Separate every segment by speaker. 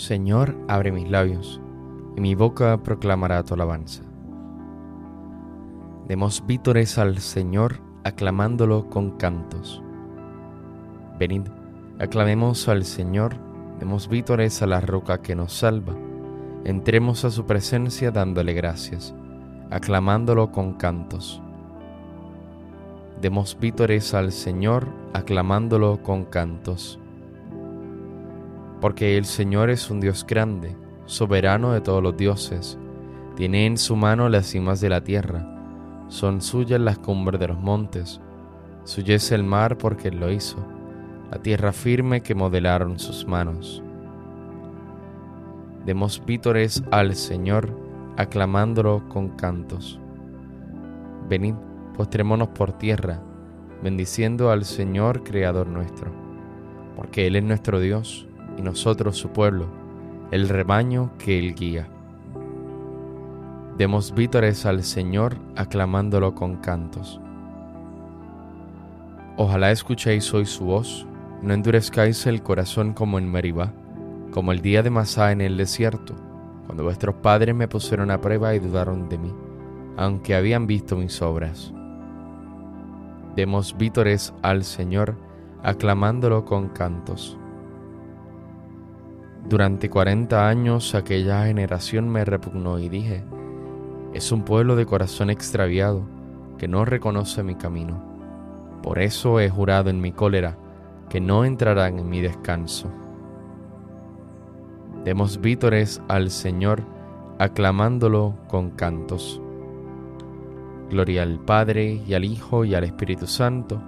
Speaker 1: Señor, abre mis labios, y mi boca proclamará tu alabanza. Demos vítores al Señor, aclamándolo con cantos. Venid, aclamemos al Señor, demos vítores a la roca que nos salva. Entremos a su presencia dándole gracias, aclamándolo con cantos. Demos vítores al Señor, aclamándolo con cantos porque el Señor es un Dios grande, soberano de todos los dioses. Tiene en su mano las cimas de la tierra, son suyas las cumbres de los montes. Suyo es el mar porque Él lo hizo, la tierra firme que modelaron sus manos. Demos vítores al Señor, aclamándolo con cantos. Venid, postrémonos por tierra, bendiciendo al Señor, Creador nuestro, porque Él es nuestro Dios y nosotros su pueblo, el rebaño que él guía. Demos vítores al Señor aclamándolo con cantos. Ojalá escuchéis hoy su voz, no endurezcáis el corazón como en Meribá, como el día de Masá en el desierto, cuando vuestros padres me pusieron a prueba y dudaron de mí, aunque habían visto mis obras. Demos vítores al Señor aclamándolo con cantos. Durante cuarenta años aquella generación me repugnó y dije, es un pueblo de corazón extraviado que no reconoce mi camino. Por eso he jurado en mi cólera que no entrarán en mi descanso. Demos vítores al Señor aclamándolo con cantos. Gloria al Padre y al Hijo y al Espíritu Santo,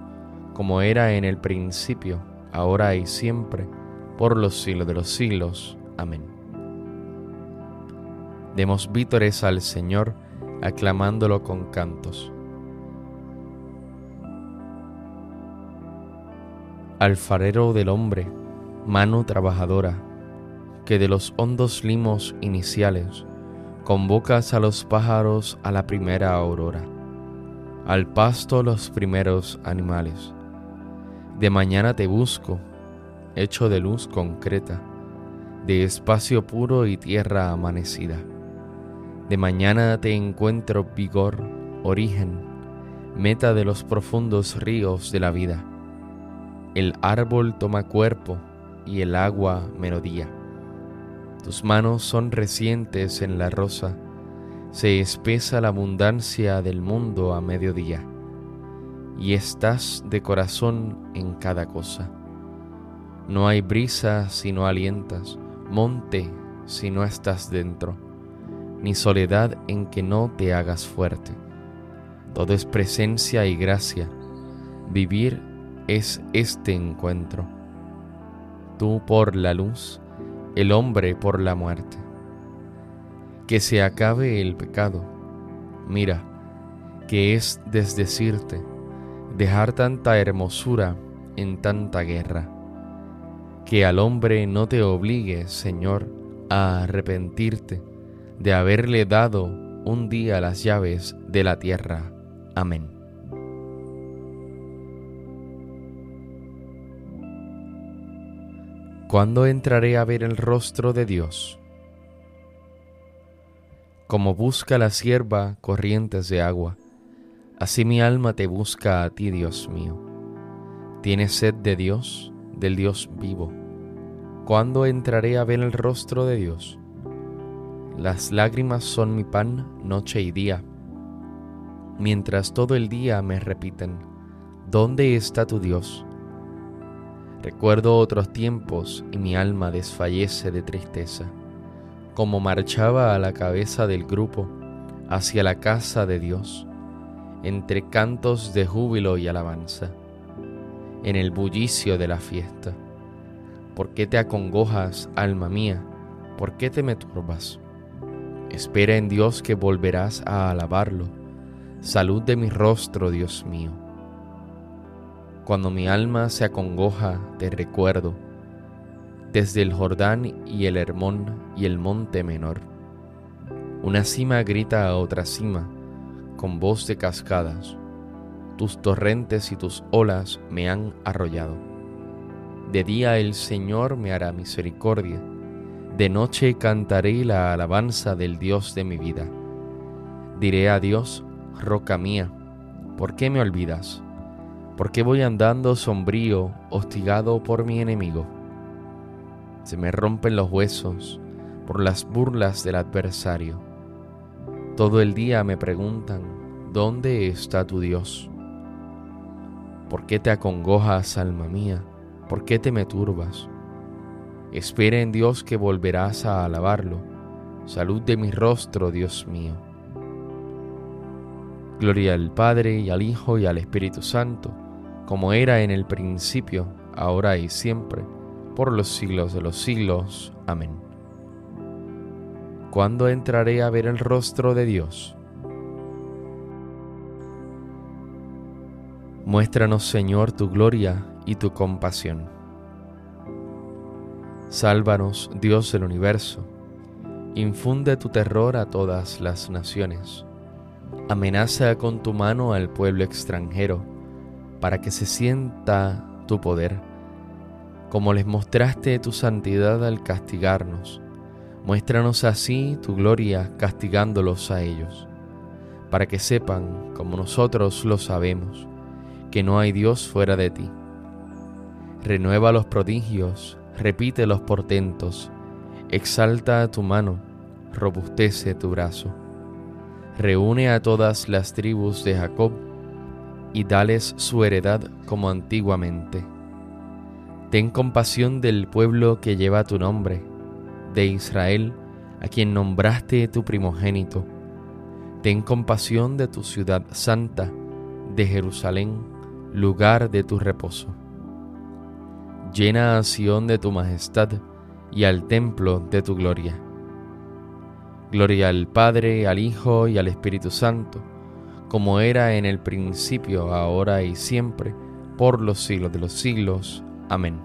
Speaker 1: como era en el principio, ahora y siempre, por los siglos de los siglos. Amén. Demos vítores al Señor, aclamándolo con cantos. Alfarero del hombre, mano trabajadora, que de los hondos limos iniciales convocas a los pájaros a la primera aurora, al pasto los primeros animales. De mañana te busco, hecho de luz concreta, de espacio puro y tierra amanecida. De mañana te encuentro vigor, origen, meta de los profundos ríos de la vida. El árbol toma cuerpo y el agua melodía. Tus manos son recientes en la rosa, se espesa la abundancia del mundo a mediodía, y estás de corazón en cada cosa no hay brisa si no alientas, monte si no estás dentro, ni soledad en que no te hagas fuerte. Todo es presencia y gracia. Vivir es este encuentro. Tú por la luz, el hombre por la muerte. Que se acabe el pecado. Mira, que es desdecirte, dejar tanta hermosura en tanta guerra que al hombre no te obligue, Señor, a arrepentirte de haberle dado un día las llaves de la tierra. Amén. ¿Cuándo entraré a ver el rostro de Dios? Como busca la sierva corrientes de agua, así mi alma te busca a ti, Dios mío. ¿Tienes sed de Dios? Del Dios vivo. ¿Cuándo entraré a ver el rostro de Dios? Las lágrimas son mi pan noche y día, mientras todo el día me repiten, ¿dónde está tu Dios? Recuerdo otros tiempos y mi alma desfallece de tristeza, como marchaba a la cabeza del grupo hacia la casa de Dios, entre cantos de júbilo y alabanza en el bullicio de la fiesta. ¿Por qué te acongojas, alma mía? ¿Por qué te me turbas? Espera en Dios que volverás a alabarlo. Salud de mi rostro, Dios mío. Cuando mi alma se acongoja, te recuerdo, desde el Jordán y el Hermón y el monte menor. Una cima grita a otra cima, con voz de cascadas tus torrentes y tus olas me han arrollado. De día el Señor me hará misericordia, De noche cantaré la alabanza del Dios de mi vida. Diré a Dios, roca mía, ¿por qué me olvidas? ¿Por qué voy andando sombrío, hostigado por mi enemigo? Se me rompen los huesos por las burlas del adversario. Todo el día me preguntan, ¿dónde está tu Dios? ¿Por qué te acongojas, alma mía? ¿Por qué te me turbas? Espera en Dios que volverás a alabarlo. Salud de mi rostro, Dios mío. Gloria al Padre y al Hijo y al Espíritu Santo, como era en el principio, ahora y siempre, por los siglos de los siglos. Amén. ¿Cuándo entraré a ver el rostro de Dios? Muéstranos, Señor, tu gloria y tu compasión. Sálvanos, Dios del universo. Infunde tu terror a todas las naciones. Amenaza con tu mano al pueblo extranjero, para que se sienta tu poder. Como les mostraste tu santidad al castigarnos, muéstranos así tu gloria castigándolos a ellos, para que sepan, como nosotros lo sabemos, que no hay Dios fuera de ti. Renueva los prodigios, repite los portentos, exalta tu mano, robustece tu brazo. Reúne a todas las tribus de Jacob y dales su heredad como antiguamente. Ten compasión del pueblo que lleva tu nombre, de Israel, a quien nombraste tu primogénito. Ten compasión de tu ciudad santa, de Jerusalén, lugar de tu reposo. Llena a Sión de tu majestad y al templo de tu gloria. Gloria al Padre, al Hijo y al Espíritu Santo, como era en el principio, ahora y siempre, por los siglos de los siglos. Amén.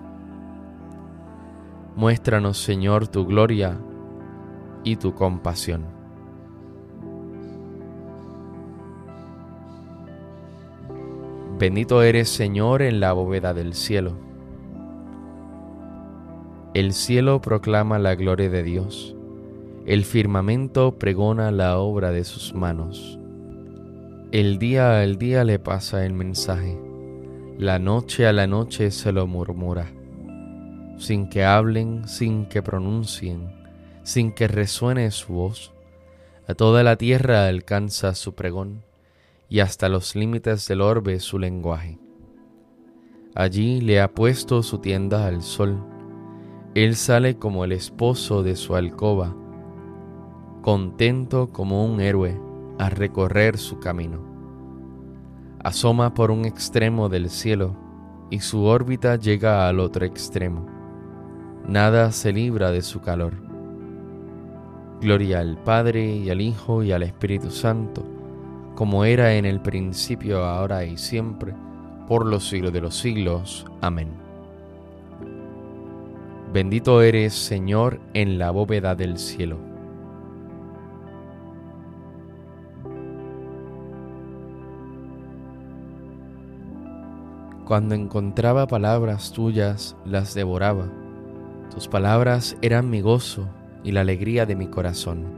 Speaker 1: Muéstranos, Señor, tu gloria y tu compasión. Bendito eres Señor en la bóveda del cielo. El cielo proclama la gloria de Dios, el firmamento pregona la obra de sus manos. El día al día le pasa el mensaje, la noche a la noche se lo murmura, sin que hablen, sin que pronuncien, sin que resuene su voz. A toda la tierra alcanza su pregón y hasta los límites del orbe su lenguaje. Allí le ha puesto su tienda al sol. Él sale como el esposo de su alcoba, contento como un héroe a recorrer su camino. Asoma por un extremo del cielo y su órbita llega al otro extremo. Nada se libra de su calor. Gloria al Padre y al Hijo y al Espíritu Santo como era en el principio, ahora y siempre, por los siglos de los siglos. Amén. Bendito eres, Señor, en la bóveda del cielo. Cuando encontraba palabras tuyas, las devoraba. Tus palabras eran mi gozo y la alegría de mi corazón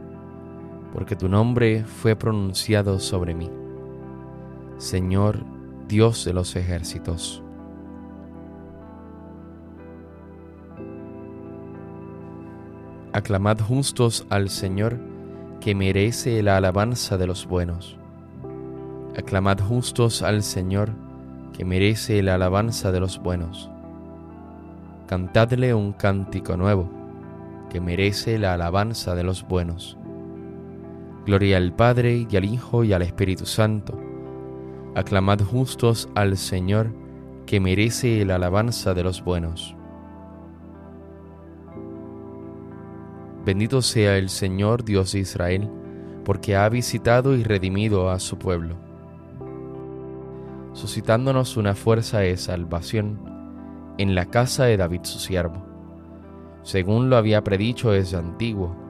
Speaker 1: porque tu nombre fue pronunciado sobre mí. Señor Dios de los ejércitos. Aclamad justos al Señor, que merece la alabanza de los buenos. Aclamad justos al Señor, que merece la alabanza de los buenos. Cantadle un cántico nuevo, que merece la alabanza de los buenos Gloria al Padre y al Hijo y al Espíritu Santo. Aclamad justos al Señor, que merece la alabanza de los buenos. Bendito sea el Señor Dios de Israel, porque ha visitado y redimido a su pueblo, suscitándonos una fuerza de salvación en la casa de David su siervo, según lo había predicho desde antiguo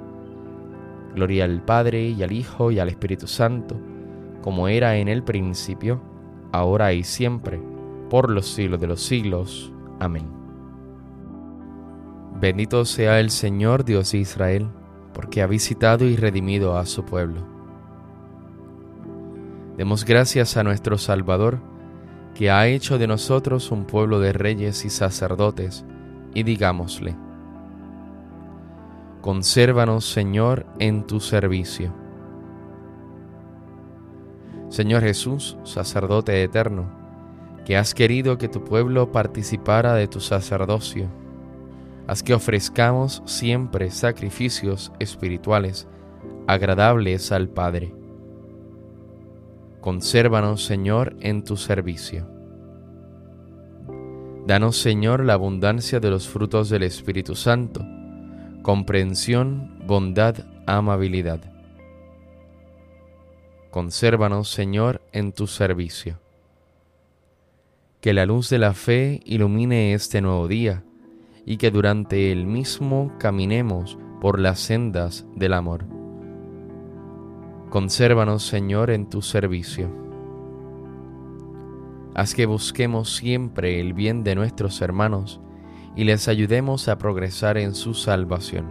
Speaker 1: Gloria al Padre y al Hijo y al Espíritu Santo, como era en el principio, ahora y siempre, por los siglos de los siglos. Amén. Bendito sea el Señor Dios de Israel, porque ha visitado y redimido a su pueblo. Demos gracias a nuestro Salvador, que ha hecho de nosotros un pueblo de reyes y sacerdotes, y digámosle, Consérvanos, Señor, en tu servicio. Señor Jesús, sacerdote eterno, que has querido que tu pueblo participara de tu sacerdocio, haz que ofrezcamos siempre sacrificios espirituales agradables al Padre. Consérvanos, Señor, en tu servicio. Danos, Señor, la abundancia de los frutos del Espíritu Santo comprensión, bondad, amabilidad. Consérvanos, Señor, en tu servicio. Que la luz de la fe ilumine este nuevo día y que durante el mismo caminemos por las sendas del amor. Consérvanos, Señor, en tu servicio. Haz que busquemos siempre el bien de nuestros hermanos y les ayudemos a progresar en su salvación.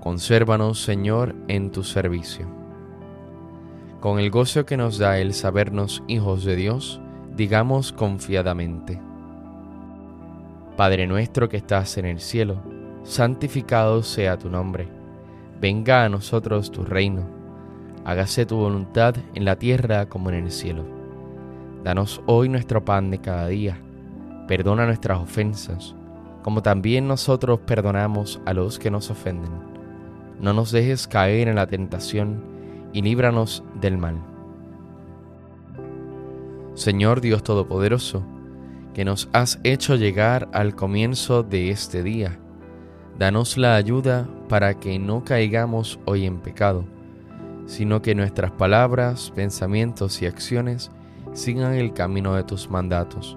Speaker 1: Consérvanos, Señor, en tu servicio. Con el gozo que nos da el sabernos hijos de Dios, digamos confiadamente, Padre nuestro que estás en el cielo, santificado sea tu nombre, venga a nosotros tu reino, hágase tu voluntad en la tierra como en el cielo. Danos hoy nuestro pan de cada día Perdona nuestras ofensas, como también nosotros perdonamos a los que nos ofenden. No nos dejes caer en la tentación y líbranos del mal. Señor Dios Todopoderoso, que nos has hecho llegar al comienzo de este día, danos la ayuda para que no caigamos hoy en pecado, sino que nuestras palabras, pensamientos y acciones sigan el camino de tus mandatos